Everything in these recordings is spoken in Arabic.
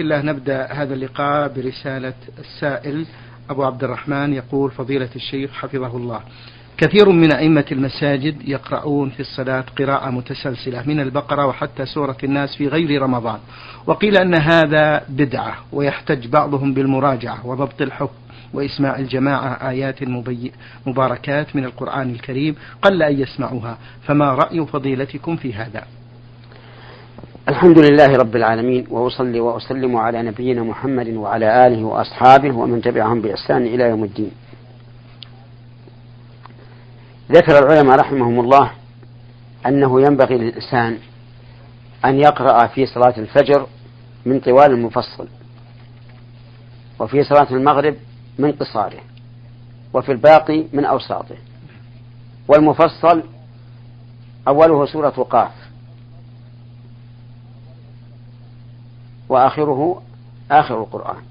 الله نبدأ هذا اللقاء برسالة السائل أبو عبد الرحمن يقول فضيلة الشيخ حفظه الله كثير من أئمة المساجد يقرؤون في الصلاة قراءة متسلسلة من البقرة وحتى سورة الناس في غير رمضان وقيل أن هذا بدعة ويحتج بعضهم بالمراجعة وضبط الحكم وإسماع الجماعة آيات مباركات من القرآن الكريم قل أن يسمعوها فما رأي فضيلتكم في هذا؟ الحمد لله رب العالمين وأصلي وأسلم على نبينا محمد وعلى آله وأصحابه ومن تبعهم بإحسان إلى يوم الدين. ذكر العلماء رحمهم الله أنه ينبغي للإنسان أن يقرأ في صلاة الفجر من طوال المفصل وفي صلاة المغرب من قصاره وفي الباقي من أوساطه والمفصل أوله سورة قاف. وآخره آخر القرآن.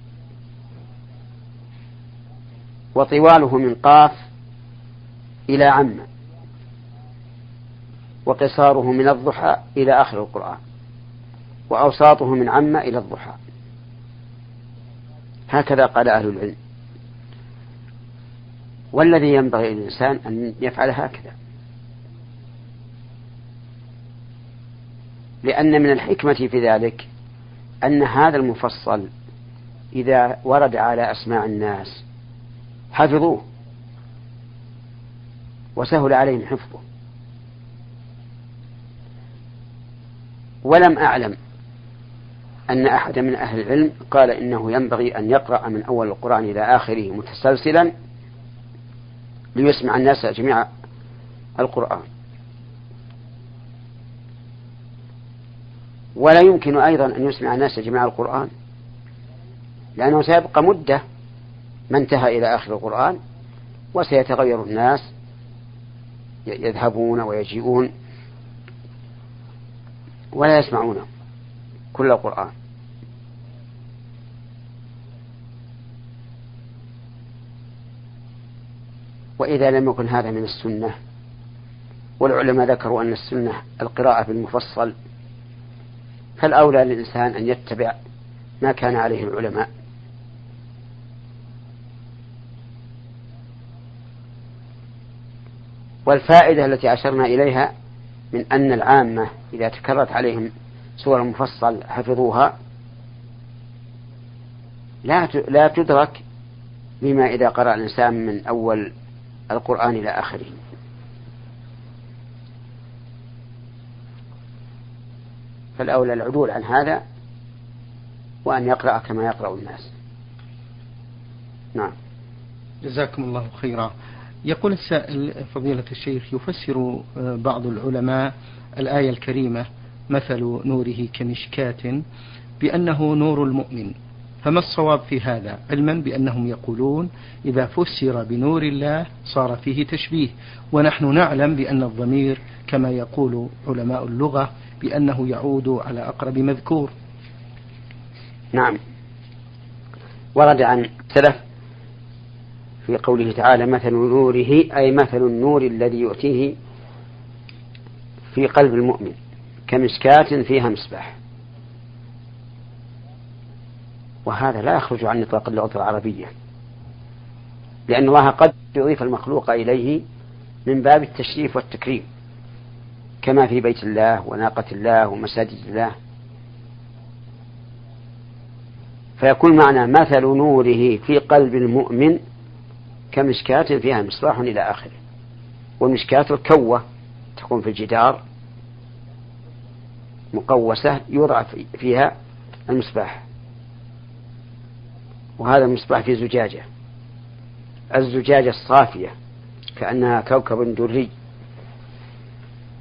وطواله من قاف إلى عم وقصاره من الضحى إلى آخر القرآن. وأوساطه من عم إلى الضحى. هكذا قال أهل العلم. والذي ينبغي للإنسان أن يفعل هكذا. لأن من الحكمة في ذلك أن هذا المفصل إذا ورد على أسماع الناس حفظوه وسهل عليهم حفظه. ولم أعلم أن أحد من أهل العلم قال إنه ينبغي أن يقرأ من أول القرآن إلى آخره متسلسلا ليسمع الناس جميع القرآن. ولا يمكن أيضا أن يسمع الناس جميع القرآن لأنه سيبقى مدة ما انتهى إلى آخر القرآن وسيتغير الناس يذهبون ويجيئون ولا يسمعون كل القرآن. وإذا لم يكن هذا من السنة والعلماء ذكروا أن السنة القراءة بالمفصل فالأولى للإنسان أن يتبع ما كان عليه العلماء. والفائدة التي أشرنا إليها من أن العامة إذا تكررت عليهم سور المفصل حفظوها لا لا تدرك بما إذا قرأ الإنسان من أول القرآن إلى آخره. فالأولى العدول عن هذا وأن يقرأ كما يقرأ الناس. نعم. جزاكم الله خيرا. يقول السائل فضيلة الشيخ يفسر آه، بعض العلماء الآية الكريمة مثل نوره كمشكاة بأنه نور المؤمن. فما الصواب في هذا؟ علما بأنهم يقولون إذا فسر بنور الله صار فيه تشبيه. ونحن نعلم بأن الضمير كما يقول علماء اللغة بأنه يعود على أقرب مذكور. نعم. ورد عن سلف في قوله تعالى مثل نوره أي مثل النور الذي يؤتيه في قلب المؤمن كمسكاة فيها مصباح. وهذا لا يخرج عن نطاق اللغة العربية لأن الله قد يضيف المخلوق إليه من باب التشريف والتكريم. كما في بيت الله وناقة الله ومساجد الله. فيكون معنى مثل نوره في قلب المؤمن كمشكاة فيها مصباح إلى آخره. والمشكاة الكوة تكون في الجدار مقوسة يوضع فيها المصباح. وهذا المصباح في زجاجة. الزجاجة الصافية كأنها كوكب دري.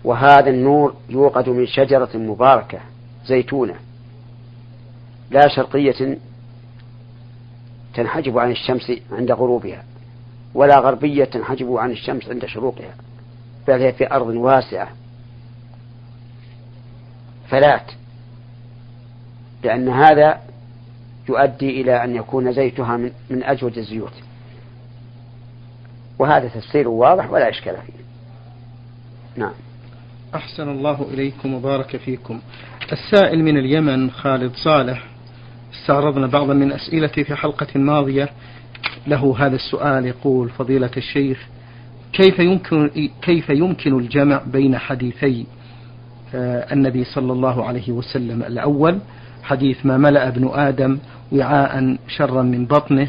وهذا النور يوقد من شجرة مباركة زيتونة لا شرقية تنحجب عن الشمس عند غروبها ولا غربية تنحجب عن الشمس عند شروقها بل هي في أرض واسعة. فلات لأن هذا يؤدي إلى أن يكون زيتها من, من أجود الزيوت. وهذا تفسير واضح ولا إشكال فيه. نعم. أحسن الله إليكم وبارك فيكم. السائل من اليمن خالد صالح. استعرضنا بعضا من أسئلتي في حلقة ماضية. له هذا السؤال يقول فضيلة الشيخ كيف يمكن كيف يمكن الجمع بين حديثي آه، النبي صلى الله عليه وسلم الأول حديث ما ملأ ابن آدم وعاء شرا من بطنه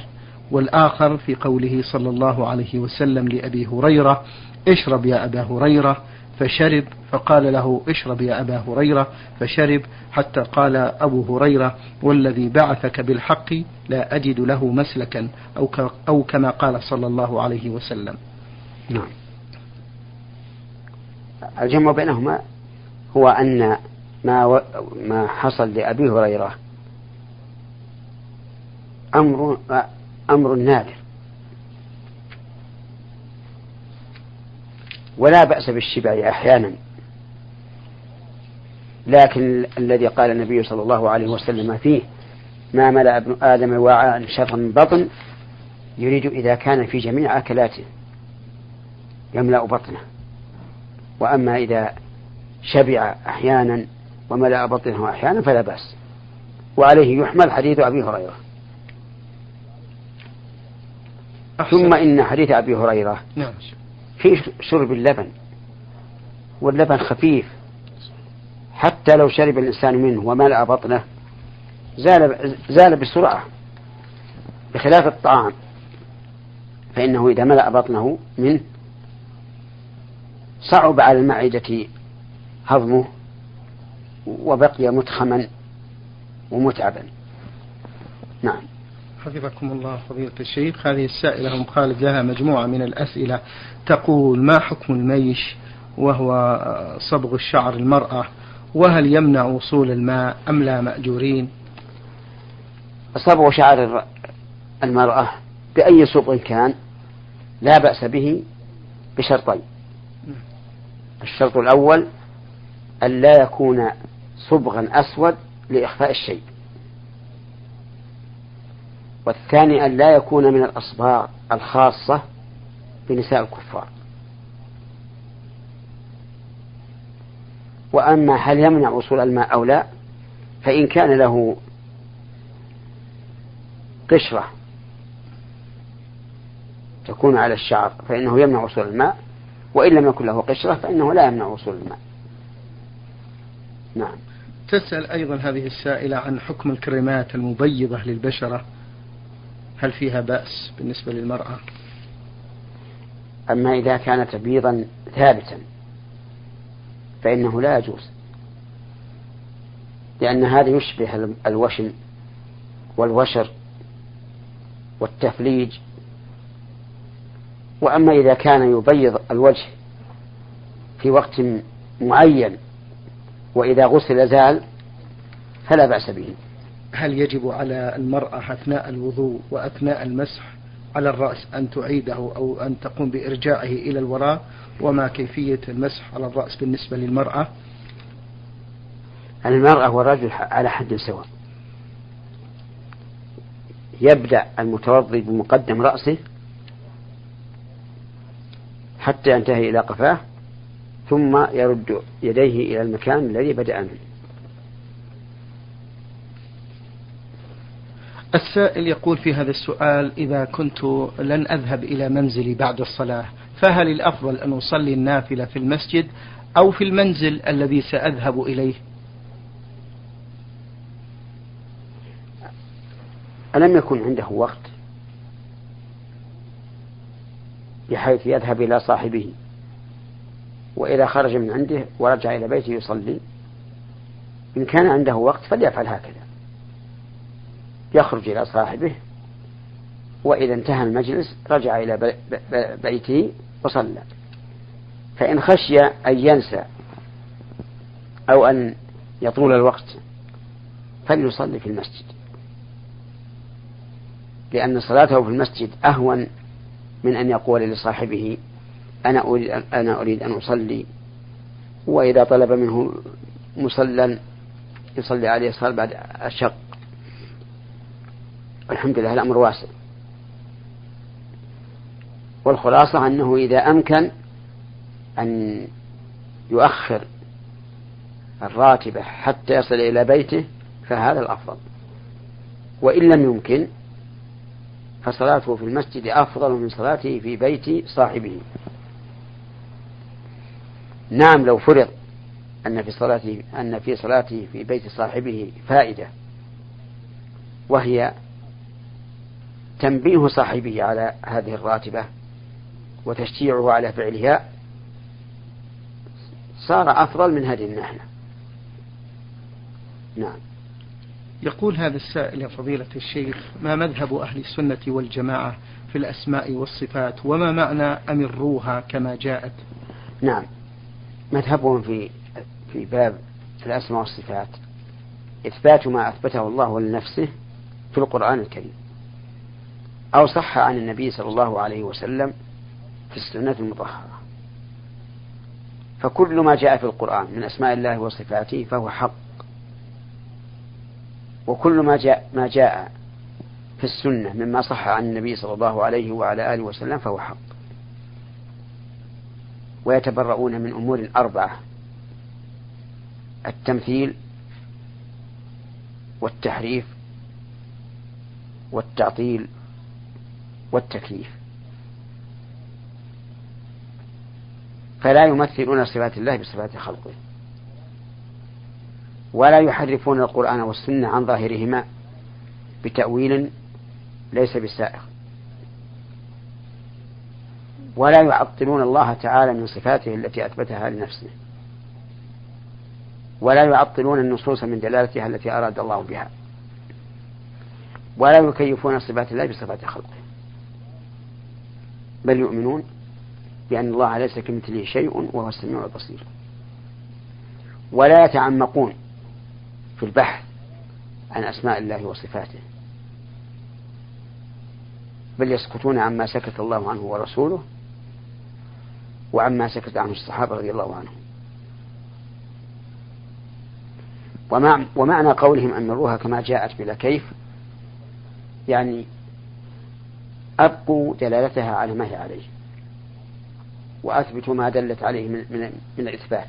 والآخر في قوله صلى الله عليه وسلم لأبي هريرة اشرب يا أبا هريرة فشرب فقال له اشرب يا أبا هريرة فشرب حتى قال أبو هريرة والذي بعثك بالحق لا أجد له مسلكا أو, أو كما قال صلى الله عليه وسلم. نعم. الجمع بينهما هو أن ما و... ما حصل لأبي هريرة أمر أمر نادر. ولا بأس بالشبع أحيانا لكن الذي قال النبي صلى الله عليه وسلم فيه ما ملأ ابن آدم وعاء شرا من بطن يريد إذا كان في جميع أكلاته يملأ بطنه وأما إذا شبع أحيانا وملأ بطنه أحيانا فلا بأس وعليه يحمل حديث أبي هريرة أحسن. ثم إن حديث أبي هريرة نعم. في شرب اللبن؟ واللبن خفيف. حتى لو شرب الإنسان منه وملأ بطنه زال زال بسرعة بخلاف الطعام. فإنه إذا ملأ بطنه منه صعب على المعدة هضمه وبقي متخما ومتعبا. نعم. حفظكم الله فضيلة الشيخ. هذه السائلة أم خالد لها مجموعة من الأسئلة تقول ما حكم الميش وهو صبغ الشعر المرأة؟ وهل يمنع وصول الماء أم لا مأجورين؟ صبغ شعر المرأة بأي صبغ كان لا بأس به بشرطين. الشرط الأول أن لا يكون صبغا أسود لإخفاء الشيء والثاني أن لا يكون من الأصباغ الخاصة بنساء الكفار. وأما هل يمنع وصول الماء أو لا فإن كان له قشرة تكون على الشعر فإنه يمنع وصول الماء وإن لم يكن له قشرة فإنه لا يمنع وصول الماء. نعم. تسأل أيضا هذه السائلة عن حكم الكريمات المبيضة للبشرة. هل فيها بأس بالنسبة للمرأة؟ أما إذا كان تبييضا ثابتا فإنه لا يجوز لأن هذا يشبه الوشم والوشر والتفليج. وأما إذا كان يبيض الوجه في وقت معين وإذا غسل زال فلا بأس به. هل يجب على المرأة أثناء الوضوء وأثناء المسح على الرأس أن تعيده أو أن تقوم بإرجاعه إلى الوراء؟ وما كيفية المسح على الرأس بالنسبة للمرأة؟ المرأة والرجل على حد سواء. يبدأ المتوضي بمقدم رأسه حتى ينتهي إلى قفاه ثم يرد يديه إلى المكان الذي بدأ منه. السائل يقول في هذا السؤال إذا كنت لن أذهب إلى منزلي بعد الصلاة فهل الأفضل أن أصلي النافلة في المسجد أو في المنزل الذي سأذهب إليه؟ ألم يكن عنده وقت بحيث يذهب إلى صاحبه وإذا خرج من عنده ورجع إلى بيته يصلي؟ إن كان عنده وقت فليفعل هكذا. يخرج إلى صاحبه وإذا انتهى المجلس رجع إلى بيته وصلى. فإن خشي أن ينسى أو أن يطول الوقت فليصلي في المسجد. لأن صلاته في المسجد أهون من أن يقول لصاحبه أنا أريد أن أنا أريد أن أصلي. وإذا طلب منه مصلى يصلي عليه صلاة بعد أشق الحمد لله الأمر واسع. والخلاصة أنه إذا أمكن أن يؤخر الراتبة حتى يصل إلى بيته فهذا الأفضل. وإن لم يمكن فصلاته في المسجد أفضل من صلاته في بيت صاحبه. نعم لو فرض أن في صلاته أن في صلاته في بيت صاحبه فائدة وهي تنبيه صاحبه على هذه الراتبة وتشجيعه على فعلها صار أفضل من هذه الناحية. نعم. يقول هذا السائل يا فضيلة الشيخ ما مذهب أهل السنة والجماعة في الأسماء والصفات وما معنى أمروها كما جاءت؟ نعم. مذهبهم في في باب الأسماء والصفات. إثبات ما أثبته الله لنفسه في القرآن الكريم. أو صح عن النبي صلى الله عليه وسلم في السنة المطهرة. فكل ما جاء في القرآن من أسماء الله وصفاته فهو حق. وكل ما جاء ما جاء في السنة مما صح عن النبي صلى الله عليه وعلى آله وسلم فهو حق. ويتبرؤون من أمور أربعة التمثيل والتحريف والتعطيل والتكليف فلا يمثلون صفات الله بصفات خلقه. ولا يحرفون القرآن والسنة عن ظاهرهما بتأويل ليس بالسائغ. ولا يعطلون الله تعالى من صفاته التي أثبتها لنفسه. ولا يعطلون النصوص من دلالتها التي أراد الله بها. ولا يكيفون صفات الله بصفات خلقه. بل يؤمنون بأن الله ليس كمثله شيء وهو السميع البصير. ولا يتعمقون في البحث عن أسماء الله وصفاته بل يسكتون عما سكت الله عنه ورسوله وعما سكت عنه الصحابة رضي الله عنهم. ومعنى قولهم أن الروح كما جاءت بلا كيف يعني أبقوا دلالتها على ما هي عليه. وأثبتوا ما دلت عليه من, من, من الإثبات.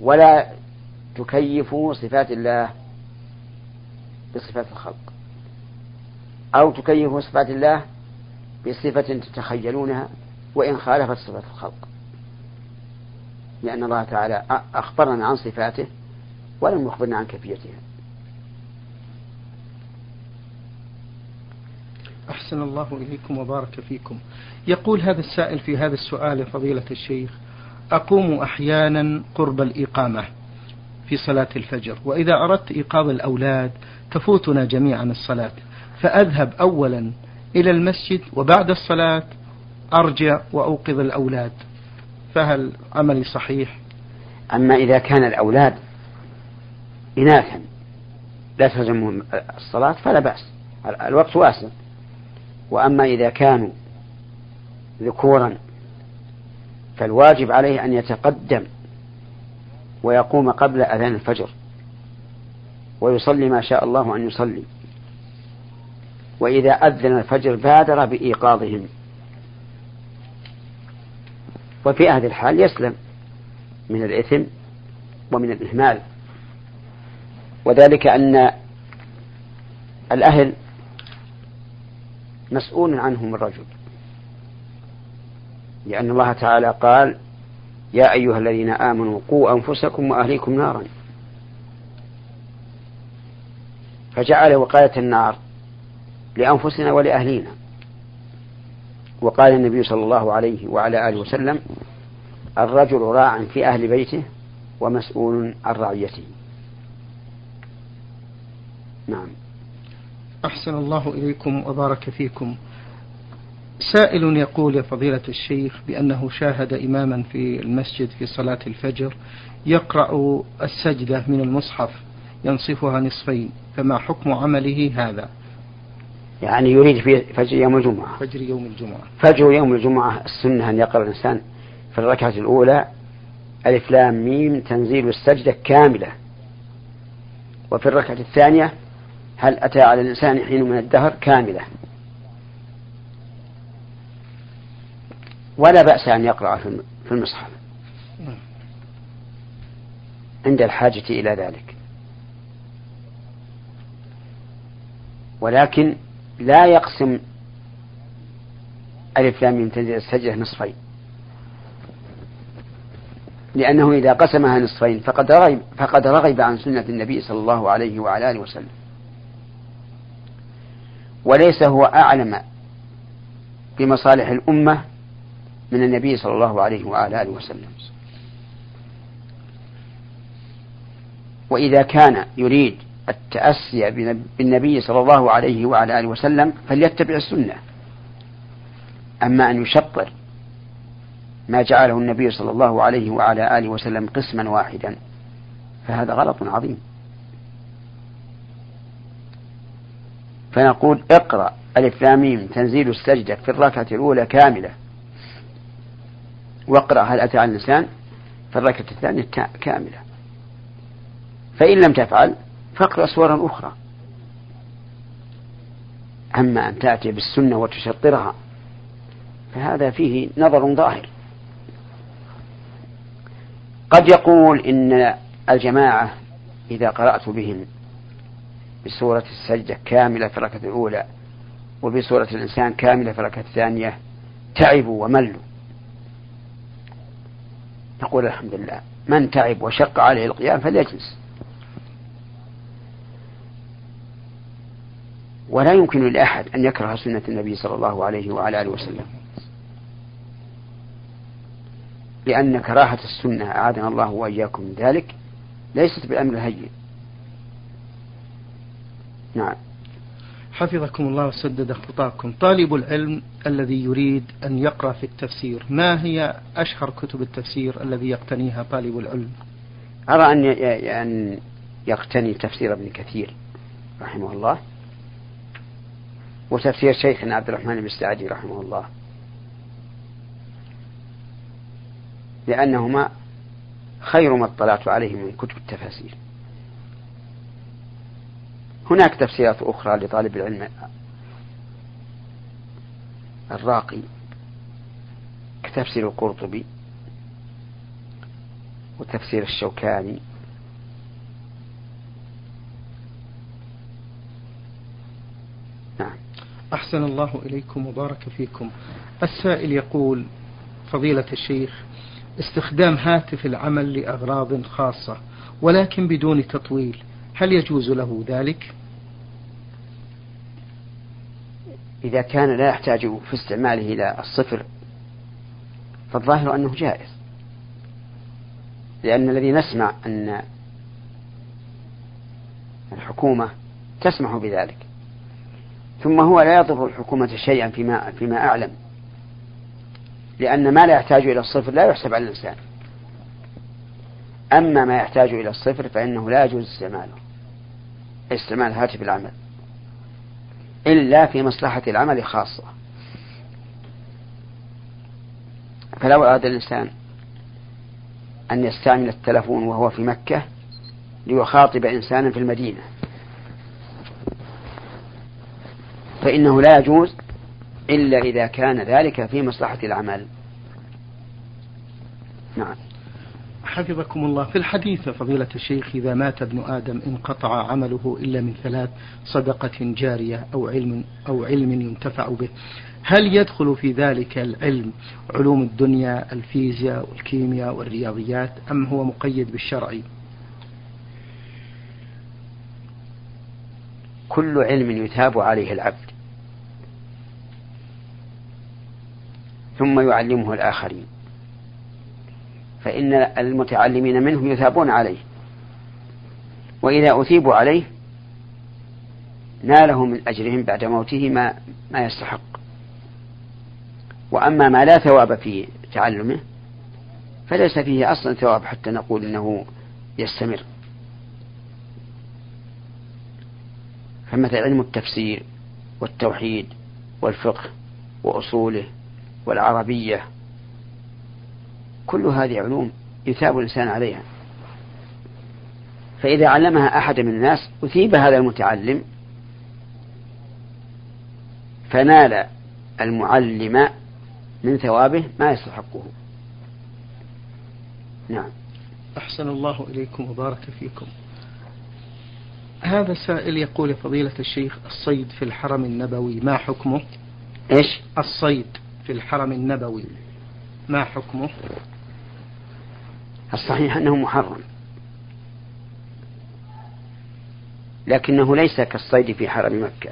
ولا تكيفوا صفات الله بصفات الخلق. أو تكيفوا صفات الله بصفة تتخيلونها وإن خالفت صفات الخلق. لأن الله تعالى أخبرنا عن صفاته ولم يخبرنا عن كيفيتها. أحسن الله إليكم وبارك فيكم. يقول هذا السائل في هذا السؤال فضيلة الشيخ أقوم أحيانا قرب الإقامة في صلاة الفجر وإذا أردت إيقاظ الأولاد تفوتنا جميعا الصلاة فأذهب أولا إلى المسجد وبعد الصلاة أرجع وأوقظ الأولاد. فهل عملي صحيح؟ أما إذا كان الأولاد إناثا لا تلزمهم الصلاة فلا بأس الوقت واسع. وأما إذا كانوا ذكورا فالواجب عليه أن يتقدم ويقوم قبل أذان الفجر ويصلي ما شاء الله أن يصلي وإذا أذن الفجر بادر بإيقاظهم وفي هذه الحال يسلم من الإثم ومن الإهمال وذلك أن الأهل مسؤول عنهم الرجل. لأن الله تعالى قال يا أيها الذين آمنوا قوا أنفسكم وأهليكم نارا. فجعل وقاية النار لأنفسنا ولأهلينا. وقال النبي صلى الله عليه وعلى آله وسلم الرجل راع في أهل بيته ومسؤول عن رعيته. نعم. أحسن الله إليكم وبارك فيكم. سائل يقول يا فضيلة الشيخ بأنه شاهد إماما في المسجد في صلاة الفجر يقرأ السجدة من المصحف ينصفها نصفين فما حكم عمله هذا؟ يعني يريد في فجر يوم الجمعة. فجر يوم الجمعة. فجر يوم الجمعة السنة أن يقرأ الإنسان في الركعة الأولى ألف لام ميم تنزيل السجدة كاملة. وفي الركعة الثانية هل أتى على الإنسان حين من الدهر؟ كاملة. ولا بأس أن يقرأ في المصحف. عند الحاجة إلى ذلك. ولكن لا يقسم ألف لام من تنزيل السجدة نصفين. لأنه إذا قسمها نصفين فقد رغب, فقد رغب عن سنة النبي صلى الله عليه وعلى آله وسلم. وليس هو أعلم بمصالح الأمة من النبي صلى الله عليه وعلى آله وسلم. وإذا كان يريد التأسي بالنبي صلى الله عليه وعلى آله وسلم فليتبع السنة. أما أن يشطر ما جعله النبي صلى الله عليه وعلى آله وسلم قسما واحدا فهذا غلط عظيم. فنقول اقرأ ألف لاميم تنزيل السجدة في الركعة الأولى كاملة. واقرأ هل أتى على الإنسان في الركعة الثانية كاملة. فإن لم تفعل فاقرأ سورا أخرى. أما أن تأتي بالسنة وتشطرها فهذا فيه نظر ظاهر. قد يقول إن الجماعة إذا قرأت بهم بسورة السجدة كاملة في الركعة الأولى وبسورة الإنسان كاملة في الركعة الثانية. تعبوا وملوا. نقول الحمد لله. من تعب وشق عليه القيام فليجلس. ولا يمكن لأحد أن يكره سنة النبي صلى الله عليه وعلى آله وسلم. لأن كراهة السنة أعاذنا الله وإياكم من ذلك ليست بالأمر الهين نعم. حفظكم الله وسدد خطاكم. طالب العلم الذي يريد أن يقرأ في التفسير ما هي أشهر كتب التفسير الذي يقتنيها طالب العلم؟ أرى أن أن يقتني تفسير ابن كثير رحمه الله وتفسير شيخنا عبد الرحمن بن السعدي رحمه الله لأنهما خير ما اطلعت عليه من كتب التفاسير. هناك تفسيرات أخرى لطالب العلم الراقي كتفسير القرطبي وتفسير الشوكاني. نعم. أحسن الله إليكم وبارك فيكم. السائل يقول فضيلة الشيخ استخدام هاتف العمل لأغراض خاصة ولكن بدون تطويل هل يجوز له ذلك؟ إذا كان لا يحتاج في استعماله إلى الصفر فالظاهر أنه جائز. لأن الذي نسمع أن الحكومة تسمح بذلك. ثم هو لا يضر الحكومة شيئا فيما فيما أعلم. لأن ما لا يحتاج إلى الصفر لا يحسب على الإنسان. أما ما يحتاج إلى الصفر فإنه لا يجوز استعماله. استعمال هاتف العمل. إلا في مصلحة العمل خاصة. فلو أراد الإنسان أن يستعمل التلفون وهو في مكة ليخاطب إنسانا في المدينة فإنه لا يجوز إلا إذا كان ذلك في مصلحة العمل. نعم. حفظكم الله. في الحديث فضيلة الشيخ إذا مات ابن آدم انقطع عمله إلا من ثلاث صدقة جارية أو علم أو علم ينتفع به. هل يدخل في ذلك العلم علوم الدنيا الفيزياء والكيمياء والرياضيات أم هو مقيد بالشرع؟ كل علم يثاب عليه العبد ثم يعلمه الآخرين. فإن المتعلمين منه يثابون عليه. وإذا أثيبوا عليه ناله من أجرهم بعد موته ما ما يستحق. وأما ما لا ثواب في تعلمه فليس فيه أصلا ثواب حتى نقول إنه يستمر. فمثل علم التفسير والتوحيد والفقه وأصوله والعربية كل هذه علوم يثاب الإنسان عليها فإذا علمها أحد من الناس أثيب هذا المتعلم فنال المعلم من ثوابه ما يستحقه نعم أحسن الله إليكم وبارك فيكم هذا سائل يقول فضيلة الشيخ الصيد في الحرم النبوي ما حكمه؟ إيش؟ الصيد في الحرم النبوي ما حكمه؟ الصحيح أنه محرم. لكنه ليس كالصيد في حرم مكة.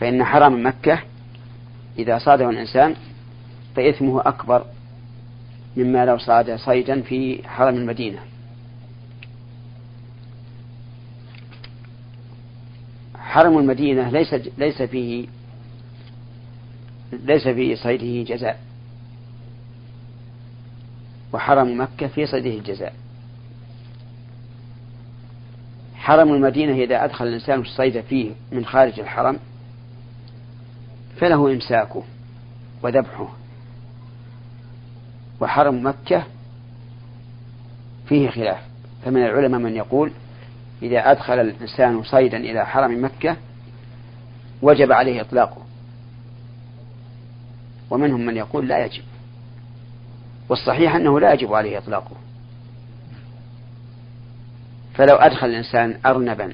فإن حرم مكة إذا صاده الإنسان فإثمه أكبر مما لو صاد صيدا في حرم المدينة. حرم المدينة ليس ليس فيه ليس في صيده جزاء. وحرم مكة في صيده الجزاء. حرم المدينة إذا أدخل الإنسان الصيد فيه من خارج الحرم فله إمساكه وذبحه. وحرم مكة فيه خلاف. فمن العلماء من يقول إذا أدخل الإنسان صيدا إلى حرم مكة وجب عليه إطلاقه. ومنهم من يقول لا يجب. والصحيح أنه لا يجب عليه إطلاقه. فلو أدخل الإنسان أرنبا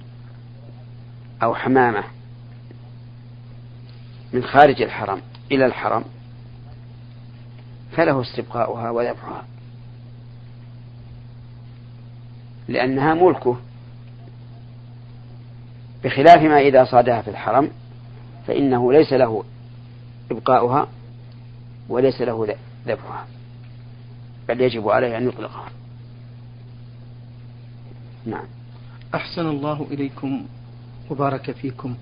أو حمامة من خارج الحرم إلى الحرم فله استبقاؤها وذبحها. لأنها ملكه. بخلاف ما إذا صادها في الحرم فإنه ليس له إبقاؤها وليس له ذبحها. بل يجب عليه أن يطلقها. نعم. أحسن الله إليكم وبارك فيكم.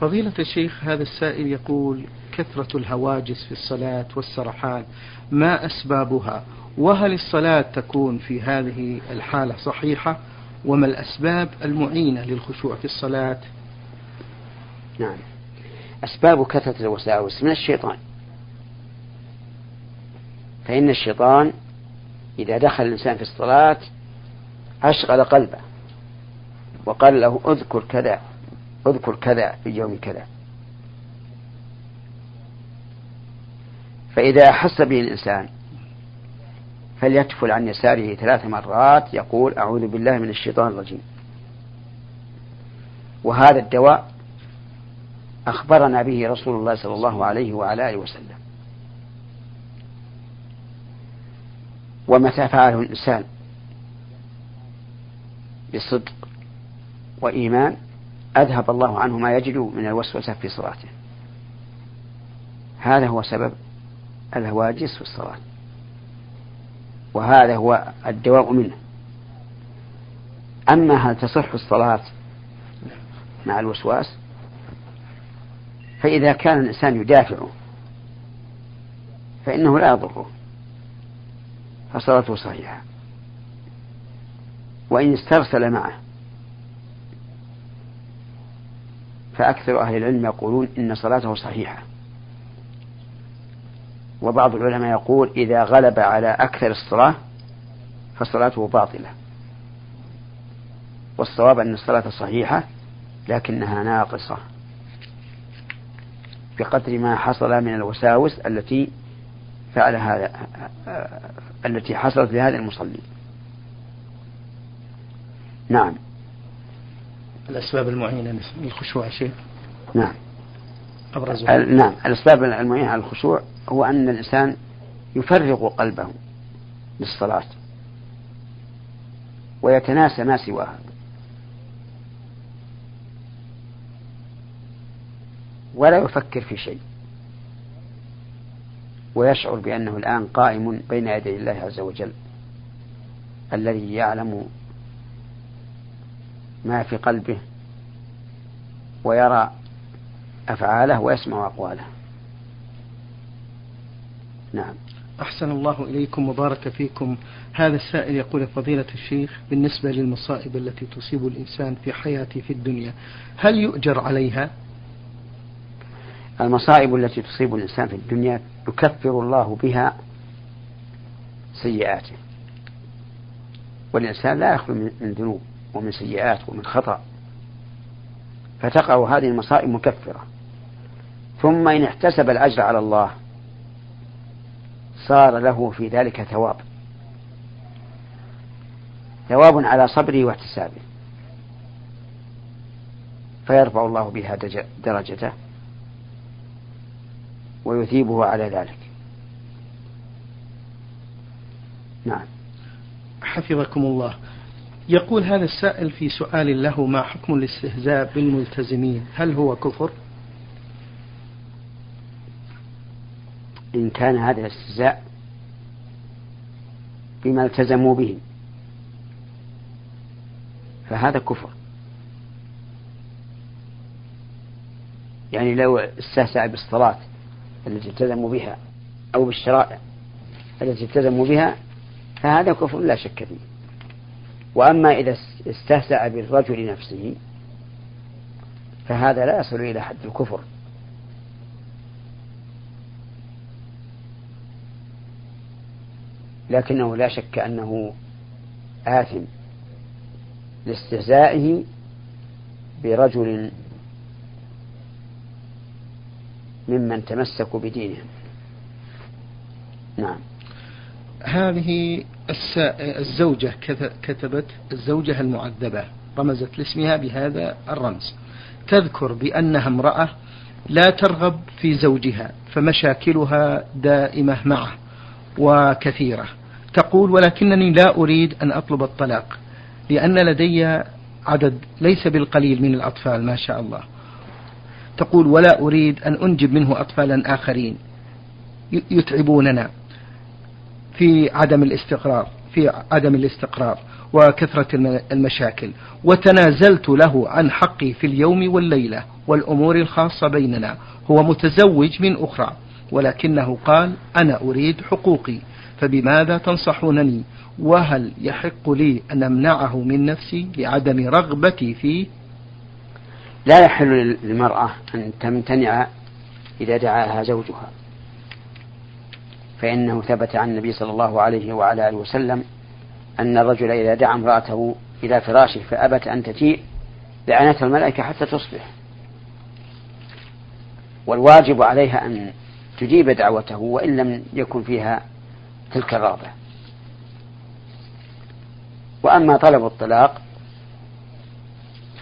فضيلة الشيخ هذا السائل يقول كثرة الهواجس في الصلاة والسرحان ما أسبابها؟ وهل الصلاة تكون في هذه الحالة صحيحة؟ وما الأسباب المعينة للخشوع في الصلاة؟ نعم. أسباب كثرة الوساوس من الشيطان. فإن الشيطان إذا دخل الإنسان في الصلاة أشغل قلبه وقال له أذكر كذا أذكر كذا في يوم كذا. فإذا أحس به الإنسان فليتفل عن يساره ثلاث مرات يقول أعوذ بالله من الشيطان الرجيم. وهذا الدواء أخبرنا به رسول الله صلى الله عليه وعلى آله وسلم. ومتى فعله الإنسان؟ بصدق وإيمان. أذهب الله عنه ما يجد من الوسوسة في صلاته. هذا هو سبب الهواجس في الصلاة. وهذا هو الدواء منه. أما هل تصح الصلاة مع الوسواس؟ فإذا كان الإنسان يدافعه فإنه لا يضره. فصلاته صحيحة. وإن استرسل معه. فأكثر أهل العلم يقولون إن صلاته صحيحة. وبعض العلماء يقول إذا غلب على أكثر الصلاة فصلاته باطلة. والصواب أن الصلاة صحيحة لكنها ناقصة. بقدر ما حصل من الوساوس التي فعلها التي حصلت لهذا المصلي. نعم. الأسباب المعينة للخشوع شيء نعم. أبرزها نعم. الأسباب المعينة على الخشوع هو أن الإنسان يفرغ قلبه للصلاة ويتناسى ما سواها ولا يفكر في شيء. ويشعر بأنه الآن قائم بين يدي الله عز وجل الذي يعلم ما في قلبه ويرى أفعاله ويسمع أقواله. نعم. أحسن الله إليكم وبارك فيكم. هذا السائل يقول فضيلة الشيخ بالنسبة للمصائب التي تصيب الإنسان في حياته في الدنيا هل يؤجر عليها؟ المصائب التي تصيب الإنسان في الدنيا يكفر الله بها سيئاته. والإنسان لا يخلو من ذنوب ومن سيئات ومن خطأ. فتقع هذه المصائب مكفرة. ثم إن احتسب الأجر على الله صار له في ذلك ثواب. ثواب على صبره واحتسابه. فيرفع الله بها درجته. ويثيبه على ذلك. نعم. حفظكم الله. يقول هذا السائل في سؤال له ما حكم الاستهزاء بالملتزمين؟ هل هو كفر؟ إن كان هذا الاستهزاء بما التزموا به فهذا كفر. يعني لو استهزأ بالصلاة التي التزموا بها أو بالشرائع التي التزموا بها فهذا كفر لا شك فيه. وأما إذا استهزأ بالرجل نفسه فهذا لا يصل إلى حد الكفر. لكنه لا شك أنه آثم لاستهزائه برجل ممن تمسكوا بدينهم. نعم. هذه الزوجة كتبت الزوجة المعذبة رمزت لاسمها بهذا الرمز. تذكر بأنها امرأة لا ترغب في زوجها فمشاكلها دائمة معه وكثيرة. تقول ولكنني لا أريد أن أطلب الطلاق لأن لدي عدد ليس بالقليل من الأطفال ما شاء الله. تقول ولا أريد أن أنجب منه أطفالا آخرين. يتعبوننا في عدم الاستقرار في عدم الاستقرار وكثرة المشاكل. وتنازلت له عن حقي في اليوم والليلة والأمور الخاصة بيننا. هو متزوج من أخرى ولكنه قال أنا أريد حقوقي فبماذا تنصحونني؟ وهل يحق لي أن أمنعه من نفسي لعدم رغبتي فيه لا يحل للمرأة أن تمتنع إذا دعاها زوجها فإنه ثبت عن النبي صلى الله عليه وعلى آله وسلم أن الرجل إذا دعا امرأته إلى فراشه فأبت أن تجيء لعنتها الملائكة حتى تصبح. والواجب عليها أن تجيب دعوته وإن لم يكن فيها تلك الرغبة. وأما طلب الطلاق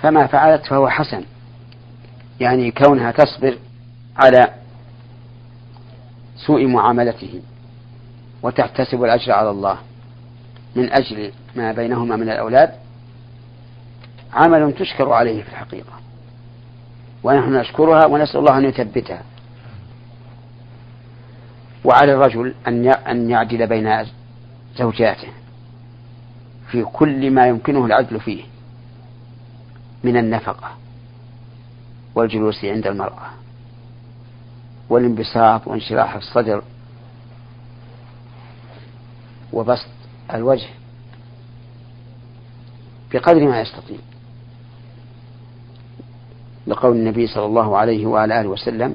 فما فعلت فهو حسن. يعني كونها تصبر على سوء معاملته وتحتسب الأجر على الله من أجل ما بينهما من الأولاد عمل تشكر عليه في الحقيقة. ونحن نشكرها ونسأل الله أن يثبتها. وعلى الرجل أن يعدل بين زوجاته في كل ما يمكنه العدل فيه من النفقة. والجلوس عند المرأة. والانبساط وانشراح الصدر وبسط الوجه بقدر ما يستطيع. لقول النبي صلى الله عليه وعلى آله وسلم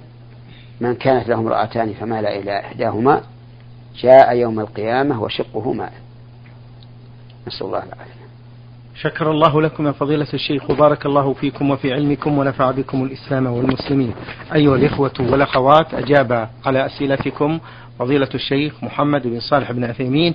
من كانت له امرأتان فمال إلى إحداهما جاء يوم القيامة وشقه ماء. نسأل الله العافية. شكر الله لكم يا فضيلة الشيخ وبارك الله فيكم وفي علمكم ونفع بكم الإسلام والمسلمين. أيها الإخوة والأخوات أجاب على أسئلتكم فضيلة الشيخ محمد بن صالح بن عثيمين